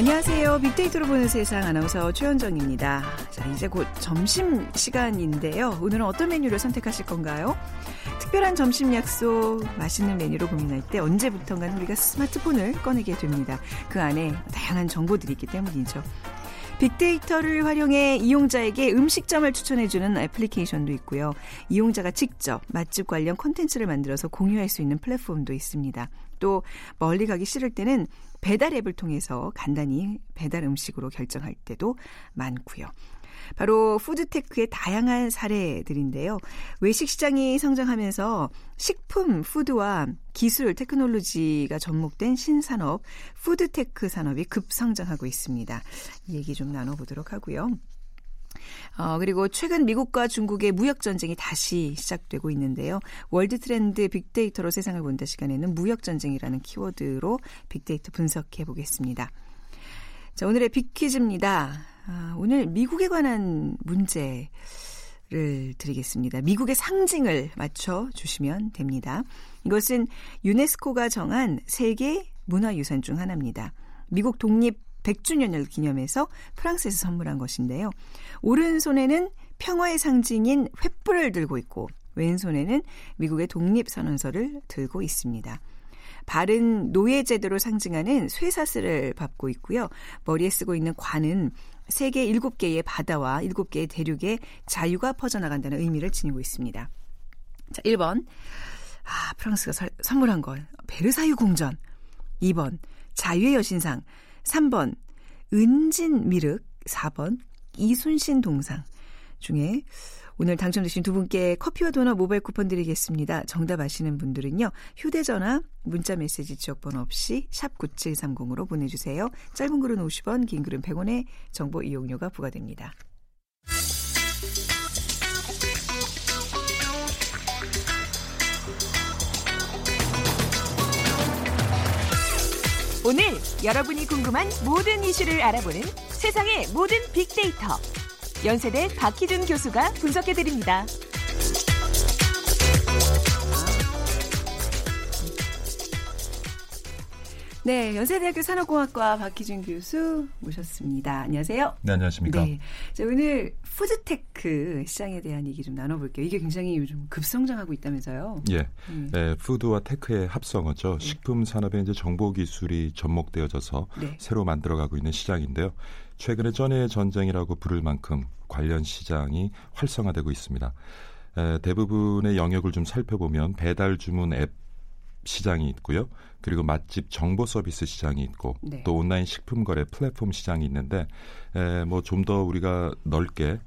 안녕하세요. 빅데이터로 보는 세상 아나운서 최현정입니다. 자, 이제 곧 점심 시간인데요. 오늘은 어떤 메뉴를 선택하실 건가요? 특별한 점심 약속, 맛있는 메뉴로 고민할 때 언제부턴가 우리가 스마트폰을 꺼내게 됩니다. 그 안에 다양한 정보들이 있기 때문이죠. 빅데이터를 활용해 이용자에게 음식점을 추천해주는 애플리케이션도 있고요. 이용자가 직접 맛집 관련 콘텐츠를 만들어서 공유할 수 있는 플랫폼도 있습니다. 또 멀리 가기 싫을 때는 배달 앱을 통해서 간단히 배달 음식으로 결정할 때도 많고요. 바로 푸드테크의 다양한 사례들인데요. 외식 시장이 성장하면서 식품, 푸드와 기술, 테크놀로지가 접목된 신산업, 푸드테크 산업이 급성장하고 있습니다. 이 얘기 좀 나눠보도록 하고요. 어, 그리고 최근 미국과 중국의 무역 전쟁이 다시 시작되고 있는데요. 월드 트렌드 빅데이터로 세상을 본다 시간에는 무역 전쟁이라는 키워드로 빅데이터 분석해 보겠습니다. 자, 오늘의 빅퀴즈입니다. 아, 오늘 미국에 관한 문제를 드리겠습니다. 미국의 상징을 맞춰 주시면 됩니다. 이것은 유네스코가 정한 세계 문화유산 중 하나입니다. 미국 독립 100주년을 기념해서 프랑스에서 선물한 것인데요. 오른손에는 평화의 상징인 횃불을 들고 있고 왼손에는 미국의 독립선언서를 들고 있습니다. 발은 노예 제도를 상징하는 쇠사슬을 밟고 있고요. 머리에 쓰고 있는 관은 세계 7개의 바다와 7개의 대륙의 자유가 퍼져나간다는 의미를 지니고 있습니다. 자, 1번. 아, 프랑스가 설, 선물한 건 베르사유 궁전. 2번. 자유의 여신상. 3번 은진 미륵, 4번 이순신 동상 중에 오늘 당첨되신 두 분께 커피와 도넛 모바일 쿠폰 드리겠습니다. 정답 아시는 분들은요. 휴대전화, 문자메시지 지역번호 없이 샵 9730으로 보내주세요. 짧은 글은 50원, 긴 글은 100원의 정보 이용료가 부과됩니다. 오늘 여러분이 궁금한 모든 이슈를 알아보는 세상의 모든 빅데이터. 연세대 박희준 교수가 분석해 드립니다. 네, 연세대학교 산업공학과 박희준 교수 모셨습니다. 안녕하세요. 네, 안녕하십니까. 네. 자, 오늘 푸드테크 시장에 대한 얘기 좀 나눠볼게요. 이게 굉장히 요즘 급성장하고 있다면서요? 예. 음. 네, 푸드와 테크의 합성어죠. 네. 식품 산업에 이제 정보 기술이 접목되어져서 네. 새로 만들어가고 있는 시장인데요. 최근에 전해의 전쟁이라고 부를 만큼 관련 시장이 활성화되고 있습니다. 에, 대부분의 영역을 좀 살펴보면 배달 주문 앱 시장이 있고요. 그리고 맛집 정보 서비스 시장이 있고 네. 또 온라인 식품 거래 플랫폼 시장이 있는데 뭐좀 더 우리가 넓게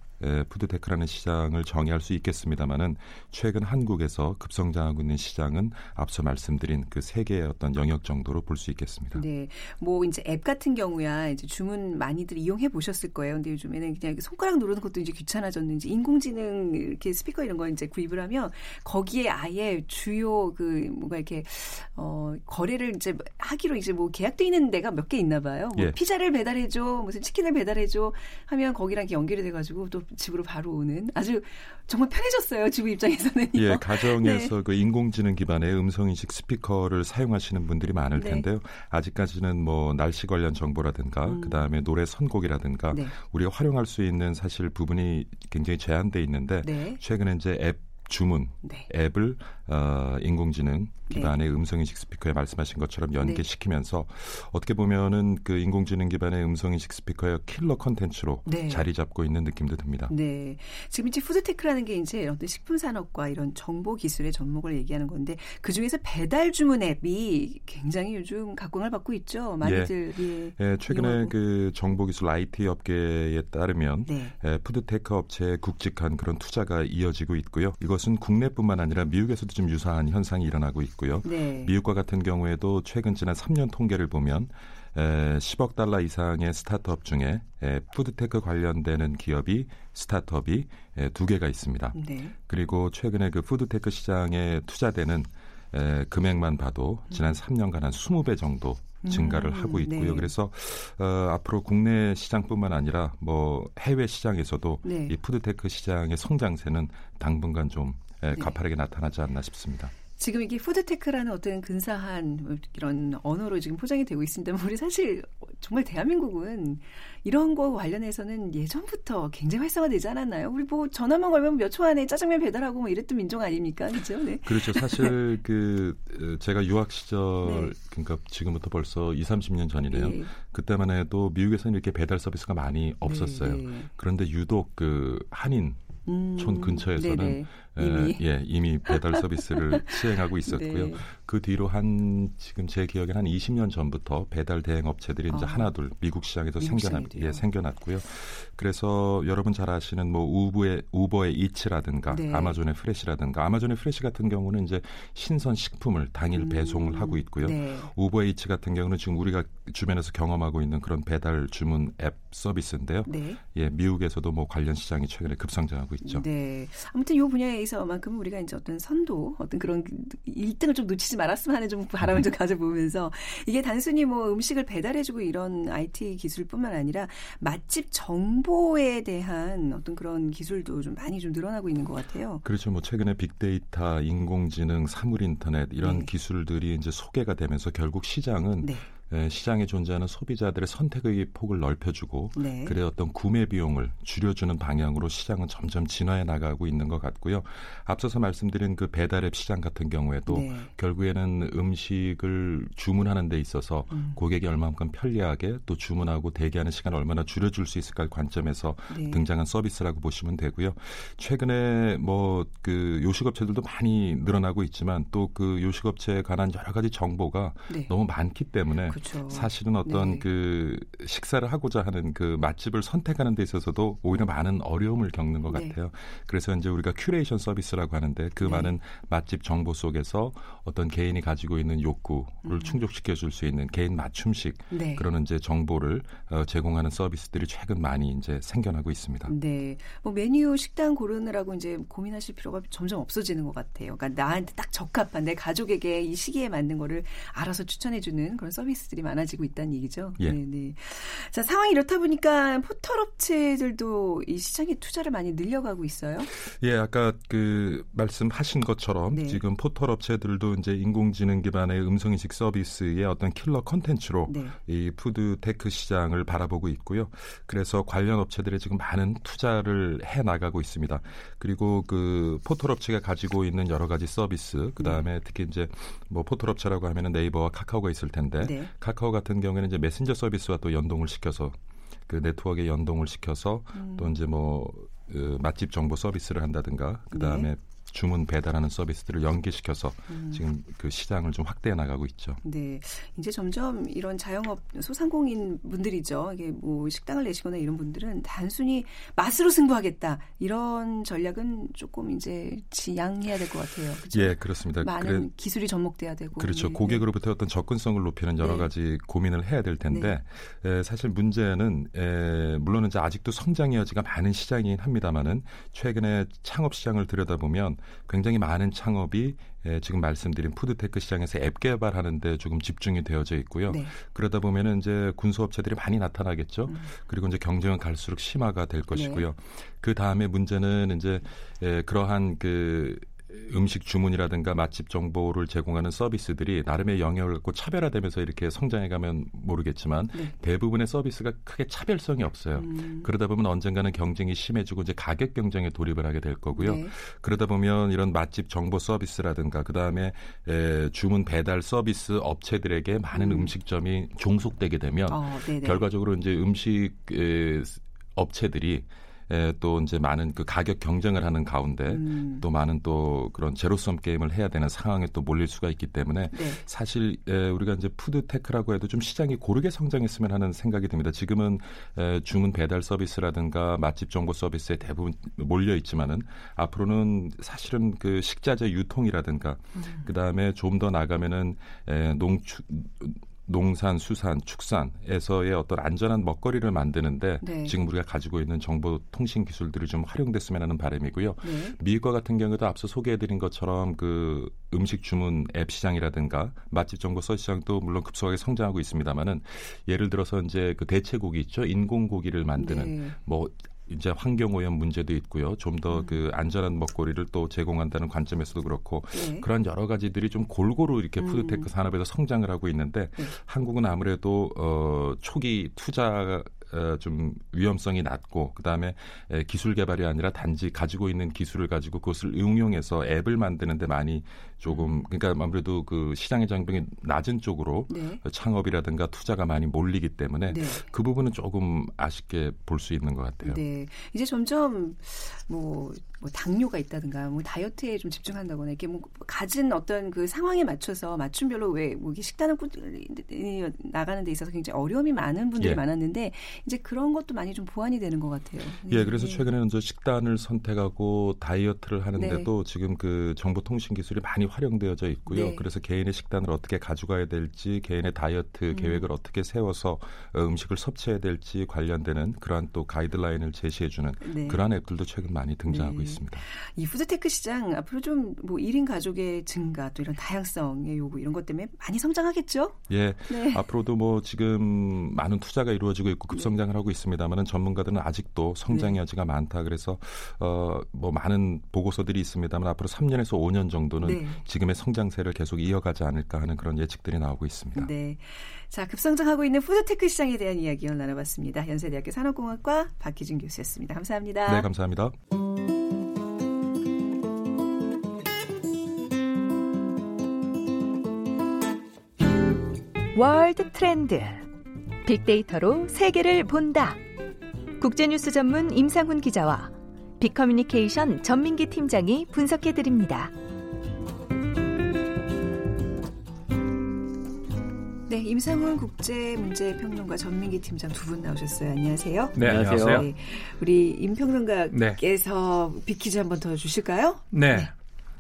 푸드테크라는 시장을 정의할 수 있겠습니다만은 최근 한국에서 급성장하고 있는 시장은 앞서 말씀드린 그 세 개의 어떤 영역 정도로 볼 수 있겠습니다. 네, 뭐 이제 앱 같은 경우야 이제 주문 많이들 이용해 보셨을 거예요. 근데 요즘에는 그냥 손가락 누르는 것도 이제 귀찮아졌는지 인공지능 이렇게 스피커 이런 거 이제 구입을 하면 거기에 아예 주요 그 뭔가 이렇게 어 거래를 이제 하기로 이제 뭐 계약돼 있는 데가 몇 개 있나 봐요. 뭐 예. 피자를 배달해 줘, 무슨 치킨을 배달해 줘 하면 거기랑 연결이 돼 가지고 또 집으로 바로 오는 아주 정말 편해졌어요. 주부 입장에서는. 예, 가정에서 네. 그 인공지능 기반의 음성 인식 스피커를 사용하시는 분들이 많을 네. 텐데요. 아직까지는 뭐 날씨 관련 정보라든가 음. 그다음에 노래 선곡이라든가 네. 우리가 활용할 수 있는 사실 부분이 굉장히 제한돼 있는데 네. 최근에 이제 앱 주문 네. 앱을 어, 인공지능 기반의 네. 음성 인식 스피커에 말씀하신 것처럼 네. 연계시키면서 네. 어떻게 보면은 그 인공지능 기반의 음성 인식 스피커의 킬러 컨텐츠로 네. 자리 잡고 있는 느낌도 듭니다. 네. 지금 이제 푸드테크라는 게 이제 어떤 식품 산업과 이런 정보 기술의 접목을 얘기하는 건데 그 중에서 배달 주문 앱이 굉장히 요즘 각광을 받고 있죠. 많이들 예. 예, 최근에 이용하고. 그 정보 기술 IT 업계에 따르면 네. 예, 푸드테크 업체에 굵직한 그런 투자가 이어지고 있고요. 이것은 국내뿐만 아니라 미국에서도 좀 유사한 현상이 일어나고 있고 있고요. 네. 미국과 같은 경우에도 최근 지난 3년 통계를 보면 에, 10억 달러 이상의 스타트업 중에 에, 푸드테크 관련되는 기업이 스타트업이 에, 두 개가 있습니다. 네. 그리고 최근에 그 푸드테크 시장에 투자되는 에, 금액만 봐도 지난 3년간 한 20배 정도 증가를 음, 하고 있고요. 네. 그래서 어, 앞으로 국내 시장뿐만 아니라 뭐 해외 시장에서도 네. 이 푸드테크 시장의 성장세는 당분간 좀 에, 네. 가파르게 나타나지 않나 싶습니다. 지금 이게 푸드테크라는 어떤 근사한 이런 언어로 지금 포장이 되고 있습니다. 우리 사실 정말 대한민국은 이런 거 관련해서는 예전부터 굉장히 활성화되지 않았나요? 우리 뭐 전화만 걸면 몇 초 안에 짜장면 배달하고 뭐 이랬던 민족 아닙니까? 그렇죠? 네. 그렇죠. 사실 그 어, 제가 유학 시절 네. 그러니까 지금부터 벌써 2, 30년 전이네요. 네. 그때만 해도 미국에서는 이렇게 배달 서비스가 많이 없었어요. 네, 네. 그런데 유독 그 한인 음, 촌 근처에서는 네네. 이미. 예, 이미 배달 서비스를 시행하고 있었고요. 네. 그 뒤로 한 지금 제 기억에는 한 20년 전부터 배달 대행 업체들이 이제 아. 하나둘 미국 시장에서 생겨났 예, 생겨났고요. 그래서 여러분 잘 아시는 뭐 우버의 우버의 이츠라든가 네. 아마존의 프레시라든가 아마존의 프레시 같은 경우는 이제 신선 식품을 당일 음. 배송을 하고 있고요. 네. 우버의 이츠 같은 경우는 지금 우리가 주변에서 경험하고 있는 그런 배달 주문 앱 서비스인데요. 네. 예, 미국에서도 뭐 관련 시장이 최근에 급성장하고 있죠. 네. 아무튼 이 분야에 있어만큼 우리가 이제 어떤 선도 어떤 그런 1등을 좀 놓치지 말았으면 하는 좀 바람을 좀 가져보면서 이게 단순히 뭐 음식을 배달해주고 이런 IT 기술뿐만 아니라 맛집 정보에 대한 어떤 그런 기술도 좀 많이 좀 늘어나고 있는 것 같아요. 그렇죠. 뭐 최근에 빅데이터, 인공지능, 사물인터넷 이런 네. 기술들이 이제 소개가 되면서 결국 시장은 네. 예, 시장에 존재하는 소비자들의 선택의 폭을 넓혀주고 네. 그래 어떤 구매 비용을 줄여주는 방향으로 시장은 점점 진화해 나가고 있는 것 같고요. 앞서서 말씀드린 그 배달앱 시장 같은 경우에도 네. 결국에는 음식을 주문하는 데 있어서 음. 고객이 얼마만큼 편리하게 또 주문하고 대기하는 시간을 얼마나 줄여줄 수 있을까 관점에서 네. 등장한 서비스라고 보시면 되고요. 최근에 뭐 그 요식업체들도 많이 늘어나고 있지만 또 그 요식업체에 관한 여러 가지 정보가 네. 너무 많기 때문에 그 그렇죠. 사실은 어떤 네. 그 식사를 하고자 하는 그 맛집을 선택하는 데 있어서도 오히려 많은 어려움을 겪는 것 네. 같아요. 그래서 이제 우리가 큐레이션 서비스라고 하는데 그 네. 많은 맛집 정보 속에서 어떤 개인이 가지고 있는 욕구를 음. 충족시켜 줄 수 있는 개인 맞춤식 네. 그런 이제 정보를 어, 제공하는 서비스들이 최근 많이 이제 생겨나고 있습니다. 네. 뭐 메뉴 식당 고르느라고 이제 고민하실 필요가 점점 없어지는 것 같아요. 그러니까 나한테 딱 적합한 내 가족에게 이 시기에 맞는 거를 알아서 추천해 주는 그런 서비스 서비스들이 많아지고 있다는 얘기죠. 예. 네, 네. 자, 상황이 이렇다 보니까 포털 업체들도 이 시장에 투자를 많이 늘려가고 있어요. 예, 아까 그 말씀하신 것처럼 네. 지금 포털 업체들도 이제 인공지능 기반의 음성 인식 서비스의 어떤 킬러 컨텐츠로 네. 이 food tech 시장을 바라보고 있고요. 그래서 관련 업체들이 지금 많은 투자를 해 나가고 있습니다. 그리고 그 포털 업체가 가지고 있는 여러 가지 서비스, 그 다음에 네. 특히 이제 뭐 포털 업체라고 하면은 네이버와 카카오가 있을 텐데 네. 카카오 같은 경우에는 이제 메신저 서비스와 또 연동을 시켜서 그 네트워크에 연동을 시켜서 음. 또 이제 뭐 그 맛집 정보 서비스를 한다든가 그 다음에 네. 주문 배달하는 서비스들을 연계시켜서 음. 지금 그 시장을 좀 확대해 나가고 있죠. 네. 이제 점점 이런 자영업 소상공인 분들이죠. 이게 뭐 식당을 내시거나 이런 분들은 단순히 맛으로 승부하겠다. 이런 전략은 조금 이제 지양해야 될 것 같아요. 그렇죠? 예, 그렇습니다. 많은 그래, 기술이 접목돼야 되고. 그렇죠. 네. 고객으로부터 어떤 접근성을 높이는 여러 네. 가지 고민을 해야 될 텐데 네. 에, 사실 문제는 에, 물론 이제 아직도 성장의 여지가 많은 시장이긴 합니다만은 최근에 창업 시장을 들여다보면 굉장히 많은 창업이 예, 지금 말씀드린 food tech 시장에서 앱 개발하는데 조금 집중이 되어져 있고요. 네. 그러다 보면은 이제 군소업체들이 많이 나타나겠죠. 음. 그리고 이제 경쟁은 갈수록 심화가 될 것이고요. 네. 그 다음에 문제는 이제 예, 그러한 그 음식 주문이라든가 맛집 정보를 제공하는 서비스들이 나름의 영역을 갖고 차별화되면서 이렇게 성장해가면 모르겠지만 네. 대부분의 서비스가 크게 차별성이 없어요. 음. 그러다 보면 언젠가는 경쟁이 심해지고 이제 가격 경쟁에 돌입을 하게 될 거고요. 네. 그러다 보면 이런 맛집 정보 서비스라든가 그 다음에 주문 배달 서비스 업체들에게 많은 음. 식점이 종속되게 되면 어, 결과적으로 이제 음식 에, 업체들이 에, 또 이제 많은 그 가격 경쟁을 하는 가운데 음. 또 많은 또 그런 제로섬 게임을 해야 되는 상황에 또 몰릴 수가 있기 때문에 네. 사실 에, 우리가 이제 food tech라고 해도 좀 시장이 고르게 성장했으면 하는 생각이 듭니다. 지금은 에, 주문 배달 서비스라든가 맛집 정보 서비스에 대부분 몰려 있지만은 앞으로는 사실은 그 식자재 유통이라든가 음. 그 다음에 좀 더 나가면은 에, 농축 농산, 수산, 축산에서의 어떤 안전한 먹거리를 만드는데 네. 지금 우리가 가지고 있는 정보 통신 기술들이 좀 활용됐으면 하는 바람이고요. 네. 미국과 같은 경우도 앞서 소개해드린 것처럼 그 음식 주문 앱 시장이라든가 맛집 정보 서 시장도 물론 급속하게 성장하고 있습니다만은 예를 들어서 이제 그 대체고기 있죠, 인공고기를 만드는 네. 뭐 이제 환경 오염 문제도 있고요. 좀 더그 음. 안전한 먹거리를 또 제공한다는 관점에서도 그렇고 네. 그런 여러 가지들이 좀 골고루 이렇게 음. food tech 산업에서 성장을 하고 있는데 네. 한국은 아무래도 어 초기 투자 어, 좀 위험성이 낮고 그다음에 기술 개발이 아니라 단지 가지고 있는 기술을 가지고 그것을 응용해서 앱을 만드는데 많이 조금 그러니까 아무래도 그 시장의 장벽이 낮은 쪽으로 네. 창업이라든가 투자가 많이 몰리기 때문에 네. 그 부분은 조금 아쉽게 볼 수 있는 것 같아요. 네. 이제 점점 뭐, 뭐 당뇨가 있다든가 뭐 다이어트에 좀 집중한다거나 이렇게 뭐 가진 어떤 그 상황에 맞춰서 맞춤별로 왜뭐 식단을 꾸준히 나가는 데 있어서 굉장히 어려움이 많은 분들이 예. 많았는데 이제 그런 것도 많이 좀 보완이 되는 것 같아요. 네. 예, 그래서 최근에는 저 식단을 선택하고 다이어트를 하는데도 네. 지금 그 정보통신 기술이 많이 활용되어져 있고요. 네. 그래서 개인의 식단을 어떻게 가져가야 될지, 개인의 다이어트 음. 계획을 어떻게 세워서 어, 음식을 섭취해야 될지 관련되는 그러한 또 가이드라인을 제시해주는 네. 그러한 앱들도 최근 많이 등장하고 네. 있습니다. 이 food tech 시장 앞으로 좀 뭐 1인 가족의 증가 또 이런 다양성의 요구 이런 것 때문에 많이 성장하겠죠? 예. 네. 앞으로도 뭐 지금 많은 투자가 이루어지고 있고 급성장을 하고 있습니다만은 전문가들은 아직도 성장 여지가 많다. 그래서 어뭐 많은 보고서들이 있습니다만 앞으로 3년에서 5년 정도는 지금의 성장세를 계속 이어가지 않을까 하는 그런 예측들이 나오고 있습니다. 네. 자, 급성장하고 있는 food tech 시장에 대한 이야기 오늘 나눠봤습니다. 연세대학교 산업공학과 박희준 교수였습니다. 감사합니다. 네, 감사합니다. 월드 트렌드. 빅데이터로 세계를 본다. 국제뉴스 전문 임상훈 기자와 빅커뮤니케이션 전민기 팀장이 분석해 드립니다. 네, 임상훈 국제문제평론가 전민기 팀장 두 분 나오셨어요. 안녕하세요. 네, 안녕하세요. 네, 우리 임 평론가께서 네. 빅퀴즈 한번 더 주실까요? 네. 네.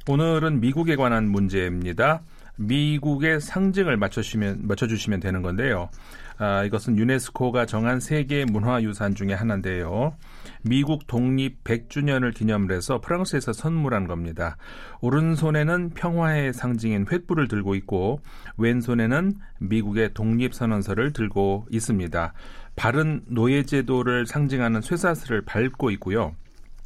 오늘은 미국에 관한 문제입니다. 미국의 상징을 맞춰주시면, 맞춰주시면 되는 건데요. 아, 이것은 유네스코가 정한 세계 문화유산 중의 하나인데요. 미국 독립 100주년을 기념을 해서 프랑스에서 선물한 겁니다. 오른손에는 평화의 상징인 횃불을 들고 있고 왼손에는 미국의 독립선언서를 들고 있습니다. 바른 노예제도를 상징하는 쇠사슬을 밟고 있고요.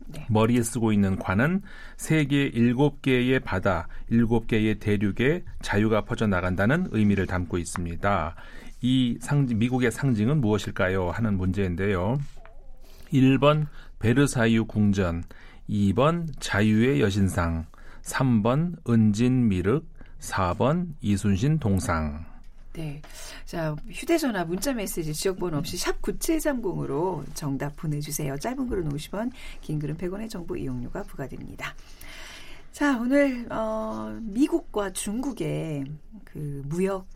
네. 머리에 쓰고 있는 관은 세계 일곱 개의 바다, 일곱 개의 대륙에 자유가 퍼져나간다는 의미를 담고 있습니다. 이 상징, 미국의 상징은 무엇일까요? 하는 문제인데요. 1번 베르사유 궁전, 2번 자유의 여신상, 3번 은진 미륵, 4번 이순신 동상. 네. 자, 휴대전화, 문자메시지, 지역번호 없이 샵 9730으로 정답 보내주세요. 짧은 글은 50원, 긴 글은 100원의 정보 이용료가 부과됩니다. 자, 오늘, 어, 미국과 중국의 그 무역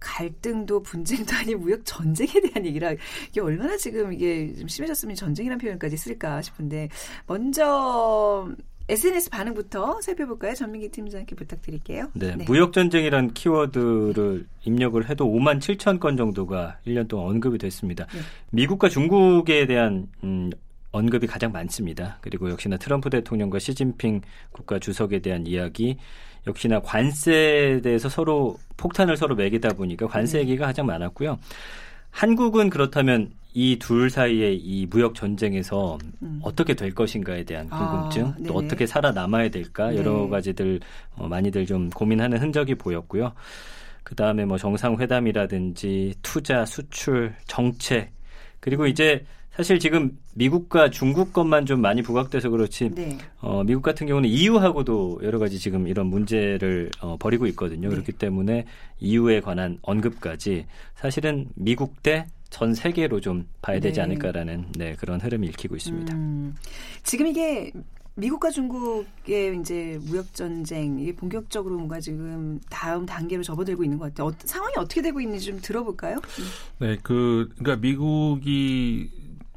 갈등도 분쟁도 아닌 무역 전쟁에 대한 얘기라 이게 얼마나 지금 이게 좀 심해졌으면 전쟁이라는 표현까지 쓸까 싶은데 먼저 SNS 반응부터 살펴볼까요? 전민기 팀장님께 부탁드릴게요. 네, 네. 무역 전쟁이란 키워드를 입력을 해도 5만 7천 건 정도가 1년 동안 언급이 됐습니다. 네. 미국과 중국에 대한 음, 언급이 가장 많습니다. 그리고 역시나 트럼프 대통령과 시진핑 국가 주석에 대한 이야기, 역시나 관세에 대해서 서로 폭탄을 서로 매기다 보니까 관세 네. 얘기가 가장 많았고요. 한국은 그렇다면 이 둘 사이의 이 무역 전쟁에서 음. 어떻게 될 것인가에 대한 아, 궁금증, 아, 또 어떻게 살아남아야 될까 여러 네. 가지들 어, 많이들 좀 고민하는 흔적이 보였고요. 그 다음에 뭐 정상회담이라든지 투자, 수출, 정책 그리고 이제 사실 지금 미국과 중국 것만 좀 많이 부각돼서 그렇지 네. 어, 미국 같은 경우는 EU하고도 여러 가지 지금 이런 문제를 어, 벌이고 있거든요. 네. 그렇기 때문에 EU에 관한 언급까지 사실은 미국 대 전 세계로 좀 봐야 되지 네. 않을까라는 네, 그런 흐름이 읽히고 있습니다. 음, 지금 이게 미국과 중국의 이제 무역 전쟁이 본격적으로 뭔가 지금 다음 단계로 접어들고 있는 것 같아요. 어, 상황이 어떻게 되고 있는지 좀 들어볼까요? 네, 그 그러니까 미국이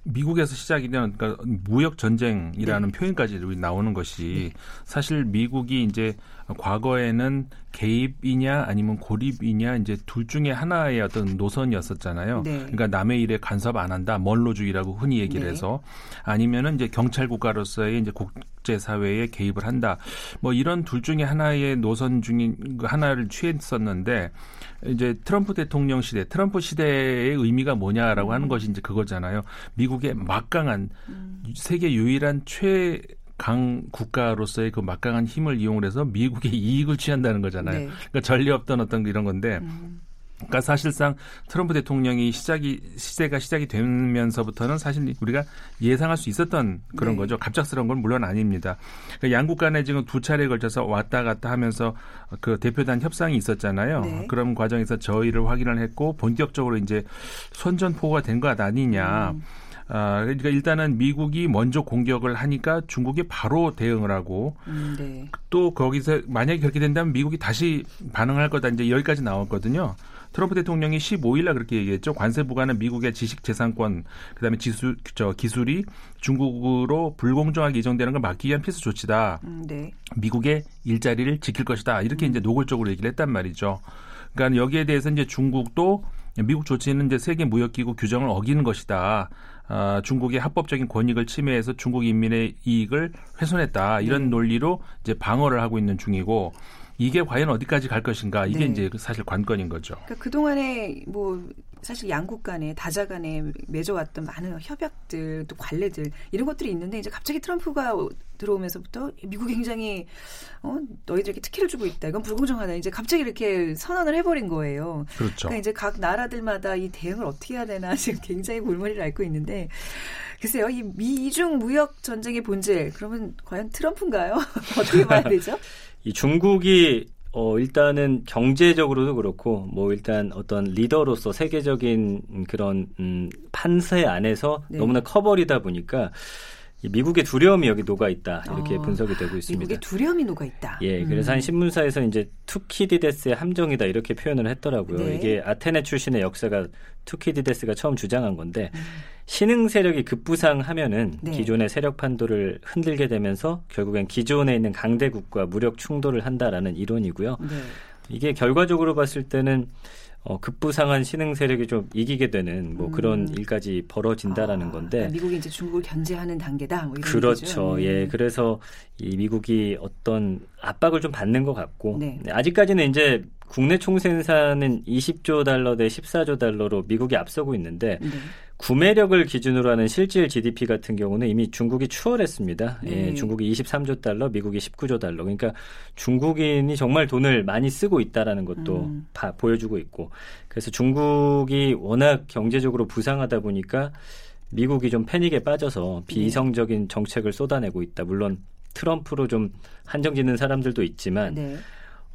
미국에서 시작이 된 그러니까 무역 전쟁이라는 네. 표현까지 나오는 것이 네. 사실 미국이 이제 과거에는 개입이냐 아니면 고립이냐 이제 둘 중에 하나의 어떤 노선이었었잖아요. 네. 그러니까 남의 일에 간섭 안 한다, 멀로주의라고 흔히 얘기를 네. 해서 아니면은 이제 경찰 국가로서의 이제 국, 국제 사회에 개입을 한다. 뭐 이런 둘 중에 하나의 노선 중인 그 하나를 취했었는데 이제 트럼프 대통령 시대, 트럼프 시대의 의미가 뭐냐라고 하는 것이 이제 그거잖아요. 미국의 막강한 음. 세계 유일한 최 강 국가로서의 그 막강한 힘을 이용을 해서 미국의 이익을 취한다는 거잖아요. 네. 그러니까 전례 없던 어떤 이런 건데. 음. 그러니까 사실상 트럼프 대통령이 시작이 시대가 시작이 되면서부터는 사실 우리가 예상할 수 있었던 그런 네. 거죠. 갑작스러운 건 물론 아닙니다. 그러니까 양국 간에 지금 두 차례에 걸쳐서 왔다 갔다 하면서 그 대표단 협상이 있었잖아요. 네. 그런 과정에서 저희를 확인을 했고 본격적으로 이제 선전포고가 된 것 아니냐. 음. 아, 그러니까 일단은 미국이 먼저 공격을 하니까 중국이 바로 대응을 하고 음, 네. 또 거기서 만약에 그렇게 된다면 미국이 다시 반응할 거다 이제 여기까지 나왔거든요. 트럼프 대통령이 15일 날 그렇게 얘기했죠. 관세 부과는 미국의 지식 재산권 그다음에 지수 저 기술이 중국으로 불공정하게 이전되는 걸 막기 위한 필수 조치다. 음, 네. 미국의 일자리를 지킬 것이다. 이렇게 음. 이제 노골적으로 얘기를 했단 말이죠. 그러니까 여기에 대해서 이제 중국도 미국 조치는 이제 세계 무역기구 규정을 어기는 것이다. 아, 중국의 합법적인 권익을 침해해서 중국 인민의 이익을 훼손했다. 이런 네. 논리로 이제 방어를 하고 있는 중이고 이게 과연 어디까지 갈 것인가 이게 네. 이제 사실 관건인 거죠. 그러니까 그 동안에 뭐 사실 양국 간에 다자 간에 맺어왔던 많은 협약들 또 관례들 이런 것들이 있는데 이제 갑자기 트럼프가 들어오면서부터 미국이 굉장히 어 너희들에게 특혜를 주고 있다 이건 불공정하다 이제 갑자기 이렇게 선언을 해버린 거예요. 그렇죠. 그러니까 이제 각 나라들마다 이 대응을 어떻게 해야 되나 지금 굉장히 골머리를 앓고 있는데 글쎄요 이 미중 무역 전쟁의 본질 그러면 과연 트럼프인가요? 어떻게 봐야 되죠? 이 중국이 어, 일단은 경제적으로도 그렇고, 뭐, 일단 어떤 리더로서 세계적인 그런, 음, 판세 안에서 네. 너무나 커버리다 보니까, 미국의 두려움이 여기 녹아 있다 이렇게 어, 분석이 되고 있습니다. 미국의 두려움이 녹아 있다. 예, 그래서 음. 한 신문사에서 이제 투키디데스의 함정이다 이렇게 표현을 했더라고요. 네. 이게 아테네 출신의 역사가 투키디데스가 처음 주장한 건데 음. 신흥 세력이 급부상하면은 네. 기존의 세력 판도를 흔들게 되면서 결국엔 기존에 있는 강대국과 무력 충돌을 한다라는 이론이고요. 네. 이게 결과적으로 봤을 때는 어, 급부상한 신흥 세력이 좀 이기게 되는 뭐 음. 그런 일까지 벌어진다라는 아, 건데 그러니까 미국이 이제 중국을 견제하는 단계다. 뭐 그렇죠. 예, 음. 그래서 이 미국이 어떤 압박을 좀 받는 것 같고 네. 아직까지는 이제 국내 총생산은 20조 달러 대 14조 달러로 미국이 앞서고 있는데 네. 구매력을 기준으로 하는 실질 GDP 같은 경우는 이미 중국이 추월했습니다. 예, 네. 예, 중국이 23조 달러, 미국이 19조 달러. 그러니까 중국인이 정말 돈을 많이 쓰고 있다라는 것도 음. 다 보여주고 있고. 그래서 중국이 워낙 경제적으로 부상하다 보니까 미국이 좀 패닉에 빠져서 네. 비이성적인 정책을 쏟아내고 있다. 물론 트럼프로 좀 한정 짓는 사람들도 있지만 네.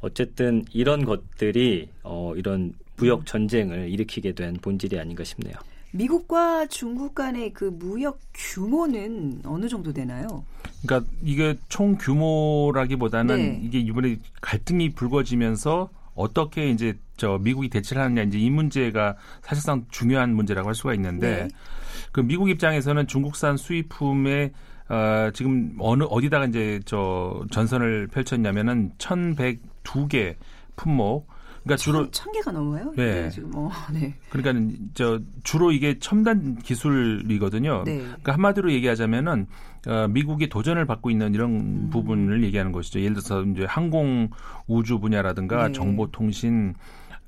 어쨌든 이런 것들이 어 이런 무역 전쟁을 일으키게 된 본질이 아닌가 싶네요. 미국과 중국 간의 그 무역 규모는 어느 정도 되나요? 그러니까 이게 총 규모라기보다는 네. 이게 이번에 갈등이 불거지면서 어떻게 이제 저 미국이 대처를 하느냐 이제 이 문제가 사실상 중요한 문제라고 할 수가 있는데 네. 그 미국 입장에서는 중국산 수입품에 어, 지금 어느 어디다가 이제 저 전선을 펼쳤냐면은 1,102개 품목 그러니까 주로 천, 개가 넘어요? 네. 지금 뭐, 네. 그러니까 저 주로 이게 첨단 기술이거든요. 네. 그러니까 한마디로 얘기하자면은 어, 미국이 도전을 받고 있는 이런 음. 부분을 얘기하는 것이죠. 예를 들어서 이제 항공 우주 분야라든가 네. 정보통신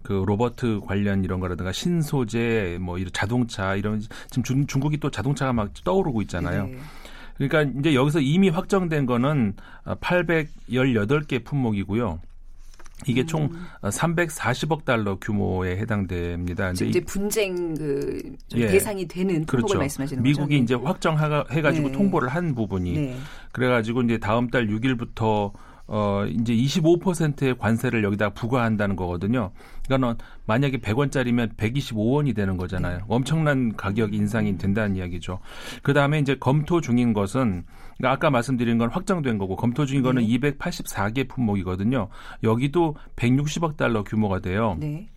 그 로버트 관련 이런 거라든가 신소재 뭐 이런 자동차 이런 지금 중, 중국이 또 자동차가 막 떠오르고 있잖아요. 네. 그러니까 이제 여기서 이미 확정된 거는 818개 품목이고요. 이게 총 음. 340억 달러 규모에 해당됩니다. 이제 분쟁 그 예. 대상이 되는 그렇죠. 말씀하시는 미국이 거죠? 이제 확정해 가지고 네. 통보를 한 부분이 네. 그래 가지고 이제 다음 달 6일부터 어 이제 25%의 관세를 여기다 부과한다는 거거든요. 그러니까 만약에 100원짜리면 125원이 되는 거잖아요. 네. 엄청난 가격 인상이 된다는 이야기죠. 그다음에 이제 검토 중인 것은 그러니까 아까 말씀드린 건 확정된 거고 검토 중인 거는 네. 284개 품목이거든요. 여기도 160억 달러 규모가 돼요. 네.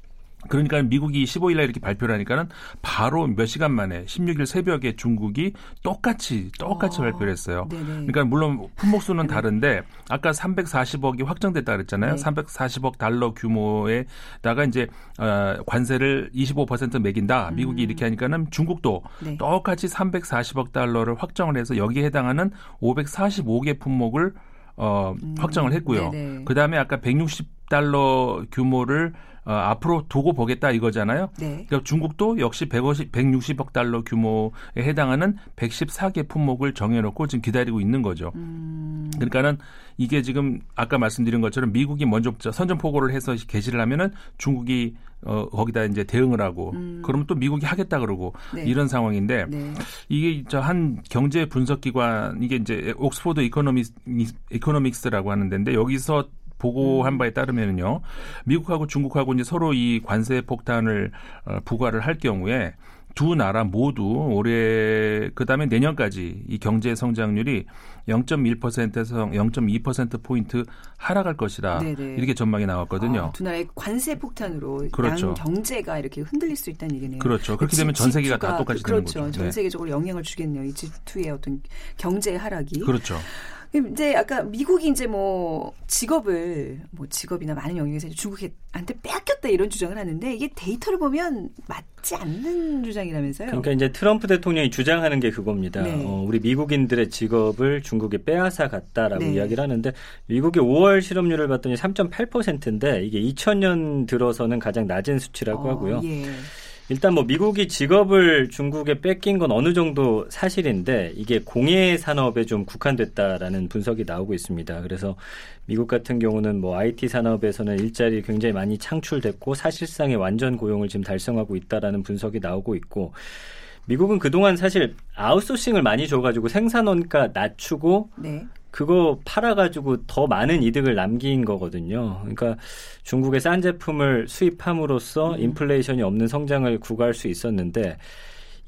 그러니까 미국이 15일 날 이렇게 발표를 하니까는 바로 몇 시간 만에 16일 새벽에 중국이 똑같이 똑같이 어, 발표를 했어요. 네네. 그러니까 물론 품목수는 다른데 아까 340억이 확정됐다 그랬잖아요. 네. 340억 달러 규모에다가 이제 어, 관세를 25% 매긴다. 미국이 음. 이렇게 하니까는 중국도 네. 똑같이 340억 달러를 확정을 해서 여기에 해당하는 545개 품목을 어, 음. 확정을 했고요. 그 다음에 아까 160 달러 규모를 어, 앞으로 두고 보겠다 이거잖아요. 네. 그러니까 중국도 역시 150, 160억 달러 규모에 해당하는 114개 품목을 정해놓고 지금 기다리고 있는 거죠. 음. 그러니까는 이게 지금 아까 말씀드린 것처럼 미국이 먼저 선전포고를 해서 개시를 하면은 중국이 어, 거기다 이제 대응을 하고 음. 그러면 또 미국이 하겠다 그러고 네. 이런 상황인데 네. 이게 저 한 경제 분석 기관 이게 이제 옥스포드 이코노미 이코노믹스라고 하는 데인데 여기서 보고한 음. 바에 따르면요. 미국하고 중국하고 이제 서로 이 관세 폭탄을 어, 부과를 할 경우에 두 나라 모두 올해 그다음에 내년까지 이 경제 성장률이 0.1%에서 0.2% 포인트 하락할 것이다. 네네. 이렇게 전망이 나왔거든요. 아, 두 나라의 관세 폭탄으로 그렇죠. 양 경제가 이렇게 흔들릴 수 있다는 얘기네요. 그렇죠. 그렇게 되면 전 세계가 다 똑같이 그렇죠. 되는 거죠. 전 네. 세계적으로 영향을 주겠네요. 이 G2의 어떤 경제 하락이. 그렇죠. 이제 아까 미국이 이제 뭐 직업을 뭐 직업이나 많은 영역에서 중국한테 빼앗겼다 이런 주장을 하는데 이게 데이터를 보면 맞지 않는 주장이라면서요. 그러니까 이제 트럼프 대통령이 주장하는 게 그겁니다. 네. 어, 우리 미국인들의 직업을 중국에 빼앗아 갔다라고 네. 이야기를 하는데 미국의 5월 실업률을 봤더니 3.8%인데 이게 2000년 들어서는 가장 낮은 수치라고 어, 하고요. 예. 일단 뭐 미국이 직업을 중국에 뺏긴 건 어느 정도 사실인데 이게 공예 산업에 좀 국한됐다라는 분석이 나오고 있습니다. 그래서 미국 같은 경우는 뭐 IT 산업에서는 일자리 굉장히 많이 창출됐고 사실상의 완전 고용을 지금 달성하고 있다라는 분석이 나오고 있고 미국은 그동안 사실 아웃소싱을 많이 줘가지고 생산 원가 낮추고 네. 그거 팔아가지고 더 많은 이득을 남긴 거거든요. 그러니까 중국의 싼 제품을 수입함으로써 음. 인플레이션이 없는 성장을 구가할 수 있었는데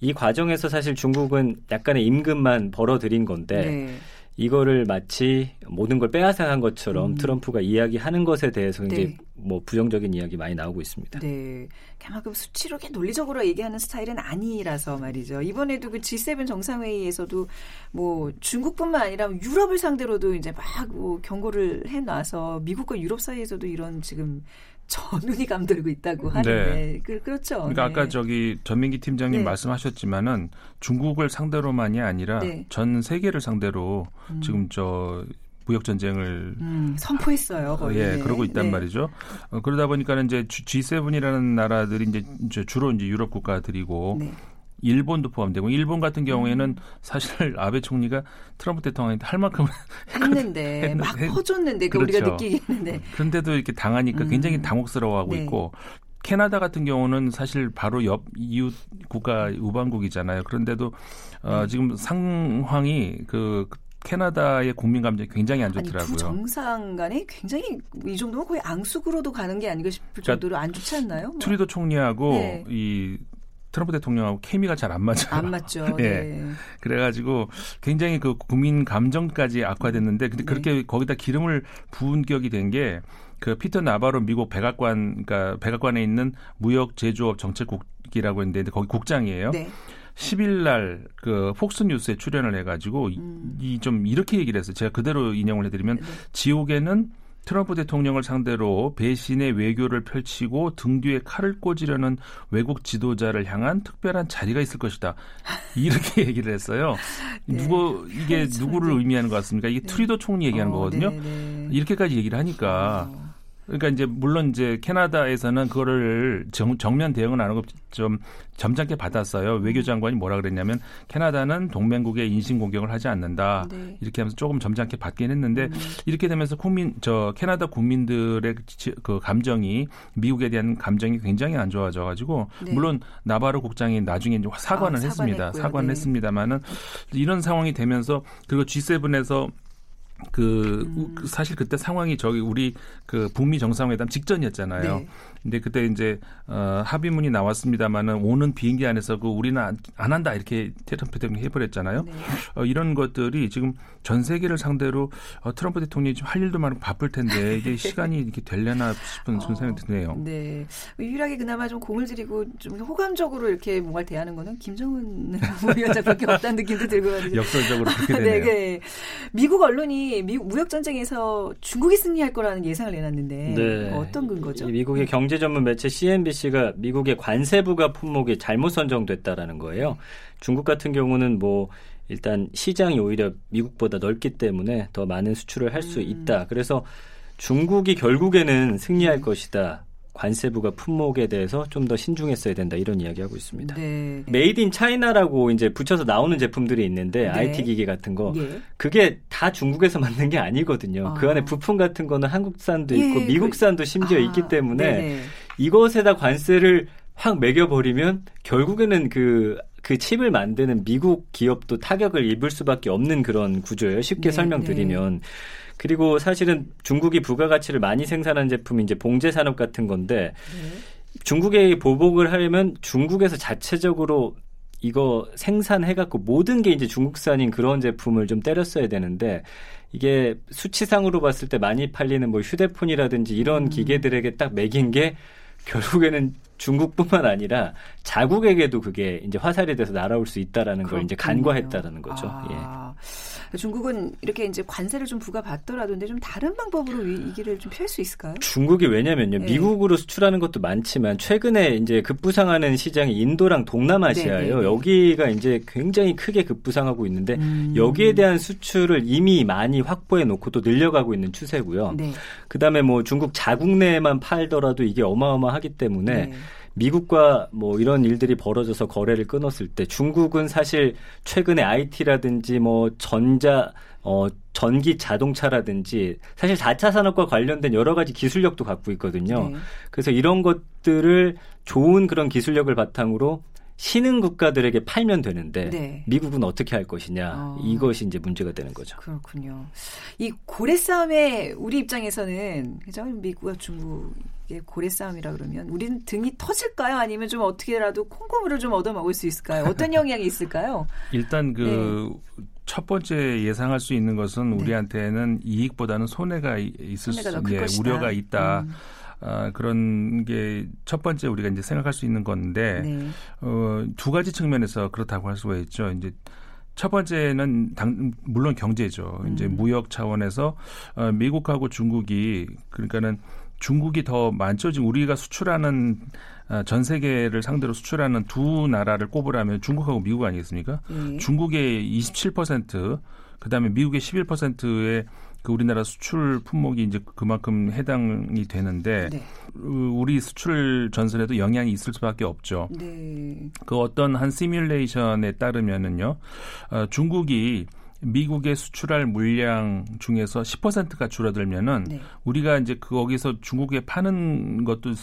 이 과정에서 사실 중국은 약간의 임금만 벌어들인 건데 네. 이거를 마치 모든 걸 빼앗아간 것처럼 음. 트럼프가 이야기하는 것에 대해서 굉장히 네. 뭐 부정적인 이야기 많이 나오고 있습니다. 네. 그만큼 수치로 게 논리적으로 얘기하는 스타일은 아니라서 말이죠. 이번에도 그 G7 정상회의에서도 뭐 중국뿐만 아니라 유럽을 상대로도 이제 막 뭐 경고를 해놔서 미국과 유럽 사이에서도 이런 지금 전운이 감돌고 있다고 하는데 네. 그, 렇죠 그러니까 네. 아까 저기 전민기 팀장님 네. 말씀하셨지만은 중국을 상대로만이 아니라 네. 전 세계를 상대로 음. 지금 저 무역 전쟁을 음, 선포했어요. 거의. 예, 그러고 있단 네. 말이죠. 어, 그러다 보니까는 이제 G7이라는 나라들이 이제 주로 이제 유럽 국가들이고 네. 일본도 포함되고 일본 같은 경우에는 음. 사실 아베 총리가 트럼프 대통령한테 할 만큼 했는데 막 퍼줬는데 그 그렇죠. 우리가 느끼겠는데 그런데도 이렇게 당하니까 음. 굉장히 당혹스러워하고 네. 있고 캐나다 같은 경우는 사실 바로 옆 이웃 국가 우방국이잖아요. 그런데도 어, 네. 지금 상황이 그 캐나다의 국민 감정이 굉장히 안 좋더라고요. 아니, 두 정상 간에 굉장히 이 정도면 거의 앙숙으로도 가는 게 아닌가 싶을 그러니까 정도로 안 좋지 않나요? 뭐. 트뤼도 총리하고 네. 이 트럼프 대통령하고 케미가 잘 안 맞아요. 안 맞죠. 예. 네. 그래가지고 굉장히 그 국민 감정까지 악화됐는데 근데 네. 그렇게 거기다 기름을 부은 격이 된 게 그 피터 나바로 미국 백악관 그러니까 백악관에 있는 무역 제조업 정책국이라고 했는데 거기 국장이에요. 네. 10일 날그 폭스 뉴스에 출연을 해가지고 음. 이좀 이렇게 얘기를 했어요. 제가 그대로 인용을 해드리면 네. 지옥에는 트럼프 대통령을 상대로 배신의 외교를 펼치고 등 뒤에 칼을 꽂으려는 외국 지도자를 향한 특별한 자리가 있을 것이다. 이렇게 얘기를 했어요. 네. 누구 이게 그렇죠. 누구를 의미하는 것 같습니까? 이게 네. 트리도 총리 얘기하는 어, 거거든요. 네, 네. 이렇게까지 얘기를 하니까 어. 그러니까 이제 물론 이제 캐나다에서는 그거를 정, 정면 대응은 안 하고 좀 점잖게 받았어요. 외교장관이 뭐라 그랬냐면 캐나다는 동맹국의 인신 공격을 하지 않는다. 네. 이렇게 하면서 조금 점잖게 받긴 했는데 음. 이렇게 되면서 국민 저 캐나다 국민들의 그 감정이 미국에 대한 감정이 굉장히 안 좋아져 가지고 네. 물론 나바로 국장이 나중에 이제 사과는 아, 했습니다. 사과는 네. 했습니다만은 이런 상황이 되면서 그리고 G7에서 그 음. 사실 그때 상황이 저기 우리 그 북미 정상회담 직전이었잖아요. 네. 근데 그때 이제 어 합의문이 나왔습니다만은 오는 비행기 안에서 그 우리는 안, 안 한다 이렇게 트럼프 대통령이 해버렸잖아요. 네. 어, 이런 것들이 지금 전 세계를 상대로 어, 트럼프 대통령이 좀 할 일도 많고 바쁠 텐데 이게 시간이 이렇게 될려나 싶은 어, 생각이 드네요. 네. 유일하게 그나마 좀 공을 들이고 좀 호감적으로 이렇게 뭔가를 대하는 거는 김정은 위원장밖에 없다는 느낌도 들고 역설적으로 그렇게 네, 되네요. 네, 네. 미국 언론이 미국 무역 전쟁에서 중국이 승리할 거라는 예상을 내놨는데 네. 어떤 근거죠? 미국의 경제 전문 매체 CNBC가 미국의 관세 부가 품목이 잘못 선정됐다라는 거예요. 중국 같은 경우는 뭐 일단 시장이 오히려 미국보다 넓기 때문에 더 많은 수출을 할수 음. 있다. 그래서 중국이 결국에는 승리할 것이다. 관세부가 품목에 대해서 좀 더 신중했어야 된다 이런 이야기하고 있습니다. 네. Made in China라고 이제 붙여서 나오는 제품들이 있는데 네. IT 기기 같은 거 예. 그게 다 중국에서 만든 게 아니거든요. 아. 그 안에 부품 같은 거는 한국산도 있고 예. 그 미국산도 심지어 아. 있기 때문에 네네. 이것에다 관세를 확 매겨버리면 결국에는 그, 그 칩을 만드는 미국 기업도 타격을 입을 수밖에 없는 그런 구조예요. 쉽게 네, 설명드리면. 네. 그리고 사실은 중국이 부가가치를 많이 생산한 제품이 이제 봉제 산업 같은 건데 네. 중국에 보복을 하려면 중국에서 자체적으로 이거 생산해갖고 모든 게 이제 중국산인 그런 제품을 좀 때렸어야 되는데 이게 수치상으로 봤을 때 많이 팔리는 뭐 휴대폰이라든지 이런 음. 기계들에게 딱 매긴 게 결국에는 중국뿐만 아니라 자국에게도 그게 이제 화살이 돼서 날아올 수 있다라는 그렇군요. 걸 이제 간과했다라는 거죠. 아. 예. 중국은 이렇게 이제 관세를 좀 부과받더라도 근데 좀 다른 방법으로 이, 길을 좀 피할 수 있을까요? 중국이 왜냐면요. 네. 미국으로 수출하는 것도 많지만 최근에 이제 급부상하는 시장이 인도랑 동남아시아예요. 네네. 네, 네. 여기가 이제 굉장히 크게 급부상하고 있는데 음. 여기에 대한 수출을 이미 많이 확보해 놓고 또 늘려가고 있는 추세고요. 네. 그다음에 뭐 중국 자국 내에만 팔더라도 이게 어마어마하기 때문에 네. 미국과 뭐 이런 일들이 벌어져서 거래를 끊었을 때 중국은 사실 최근에 IT라든지 뭐 전자 어 전기 자동차라든지 사실 4차 산업과 관련된 여러 가지 기술력도 갖고 있거든요. 네. 그래서 이런 것들을 좋은 그런 기술력을 바탕으로 신흥 국가들에게 팔면 되는데 네. 미국은 어떻게 할 것이냐 어. 이것이 이제 문제가 되는 거죠. 그렇군요. 이 고래 싸움에 우리 입장에서는 그죠? 미국과 중국의 고래 싸움이라 그러면 우리는 등이 터질까요? 아니면 좀 어떻게라도 콩고물을 좀 얻어 먹을 수 있을까요? 어떤 영향이 있을까요? 일단 그 네. 첫 번째 예상할 수 있는 것은 네. 우리한테는 이익보다는 손해가 있을 손해가 수, 예, 우려가 있다. 음. 아, 그런 게 첫 번째 우리가 이제 생각할 수 있는 건데 네. 어, 두 가지 측면에서 그렇다고 할 수가 있죠. 이제 첫 번째는 당, 물론 경제죠. 음. 이제 무역 차원에서 어, 미국하고 중국이 그러니까는 중국이 더 많죠. 지금 우리가 수출하는 어, 전 세계를 상대로 수출하는 두 나라를 꼽으라면 중국하고 미국 아니겠습니까? 네. 중국의 27%, 그다음에 미국의 11%의 그 우리나라 수출 품목이 이제 그만큼 해당이 되는데 네. 우리 수출 전선에도 영향이 있을 수밖에 없죠. 네. 그 어떤 한 시뮬레이션에 따르면은요, 어, 중국이 미국에 수출할 물량 중에서 10%가 줄어들면은 네. 우리가 이제 그 거기서 중국에 파는 것도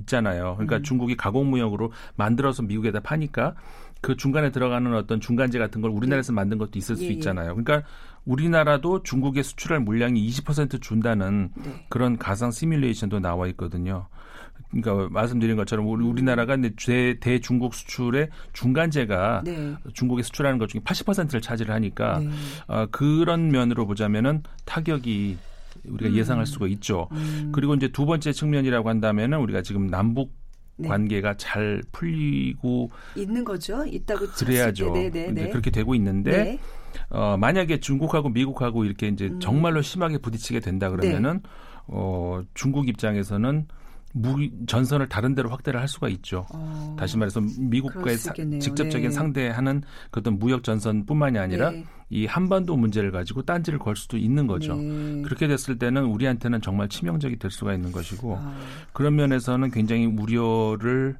있잖아요. 그러니까 음. 중국이 가공 무역으로 만들어서 미국에다 파니까 그 중간에 들어가는 어떤 중간재 같은 걸 우리나라에서 네. 만든 것도 있을 수 예, 예. 있잖아요. 그러니까 우리나라도 중국에 수출할 물량이 20% 준다는 네. 그런 가상 시뮬레이션도 나와 있거든요. 그러니까 말씀드린 것처럼 우리 우리나라가 대, 대중국 수출의 중간재가 네. 중국에 수출하는 것 중에 80%를 차지를 하니까 네. 어, 그런 면으로 보자면은 타격이 우리가 음. 예상할 수가 있죠. 음. 그리고 이제 두 번째 측면이라고 한다면은 우리가 지금 남북 네. 관계가 잘 풀리고 있는 거죠. 있다고 그래야죠. 네, 네, 네. 그렇게 되고 있는데 네. 어, 만약에 중국하고 미국하고 이렇게 이제 음. 정말로 심하게 부딪히게 된다 그러면은 네. 어, 중국 입장에서는 무기 전선을 다른 데로 확대를 할 수가 있죠. 어, 다시 말해서 미국과의 사, 직접적인 네. 상대하는 그 어떤 무역 전선뿐만이 아니라 네. 이 한반도 문제를 가지고 딴지를 걸 수도 있는 거죠. 네. 그렇게 됐을 때는 우리한테는 정말 치명적이 될 수가 있는 것이고 아. 그런 면에서는 굉장히 우려를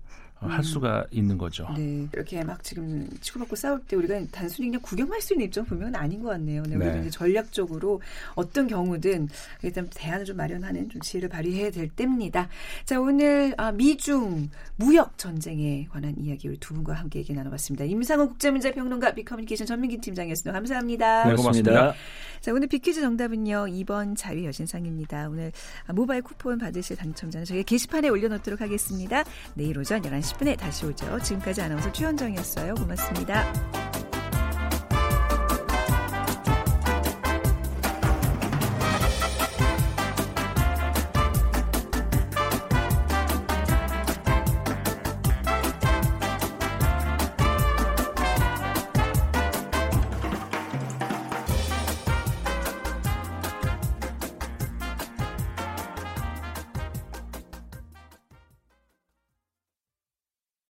할 음. 수가 있는 거죠. 네. 이렇게 막 지금 치고받고 싸울 때 우리가 단순히 그냥 구경할 수 있는 입장 보면 아닌 것 같네요. 네. 우리가 네. 이제 전략적으로 어떤 경우든 일단 대안을 좀 마련하는 좀 지혜를 발휘해야 될 때입니다. 자, 오늘 아, 미중 무역 전쟁에 관한 이야기 우리 두 분과 함께 얘기 나눠봤습니다. 임상훈 국제문제평론가 비커뮤니케이션 전민기 팀장이었습니다. 감사합니다. 네, 고맙습니다. 자, 오늘 비퀴즈 정답은요. 2번 자유 여신상입니다. 오늘 모바일 쿠폰 받으실 당첨자는 저희 게시판에 올려놓도록 하겠습니다. 내일 오전 11시 10분에 다시 오죠. 지금까지 아나운서 최현정이었어요. 고맙습니다.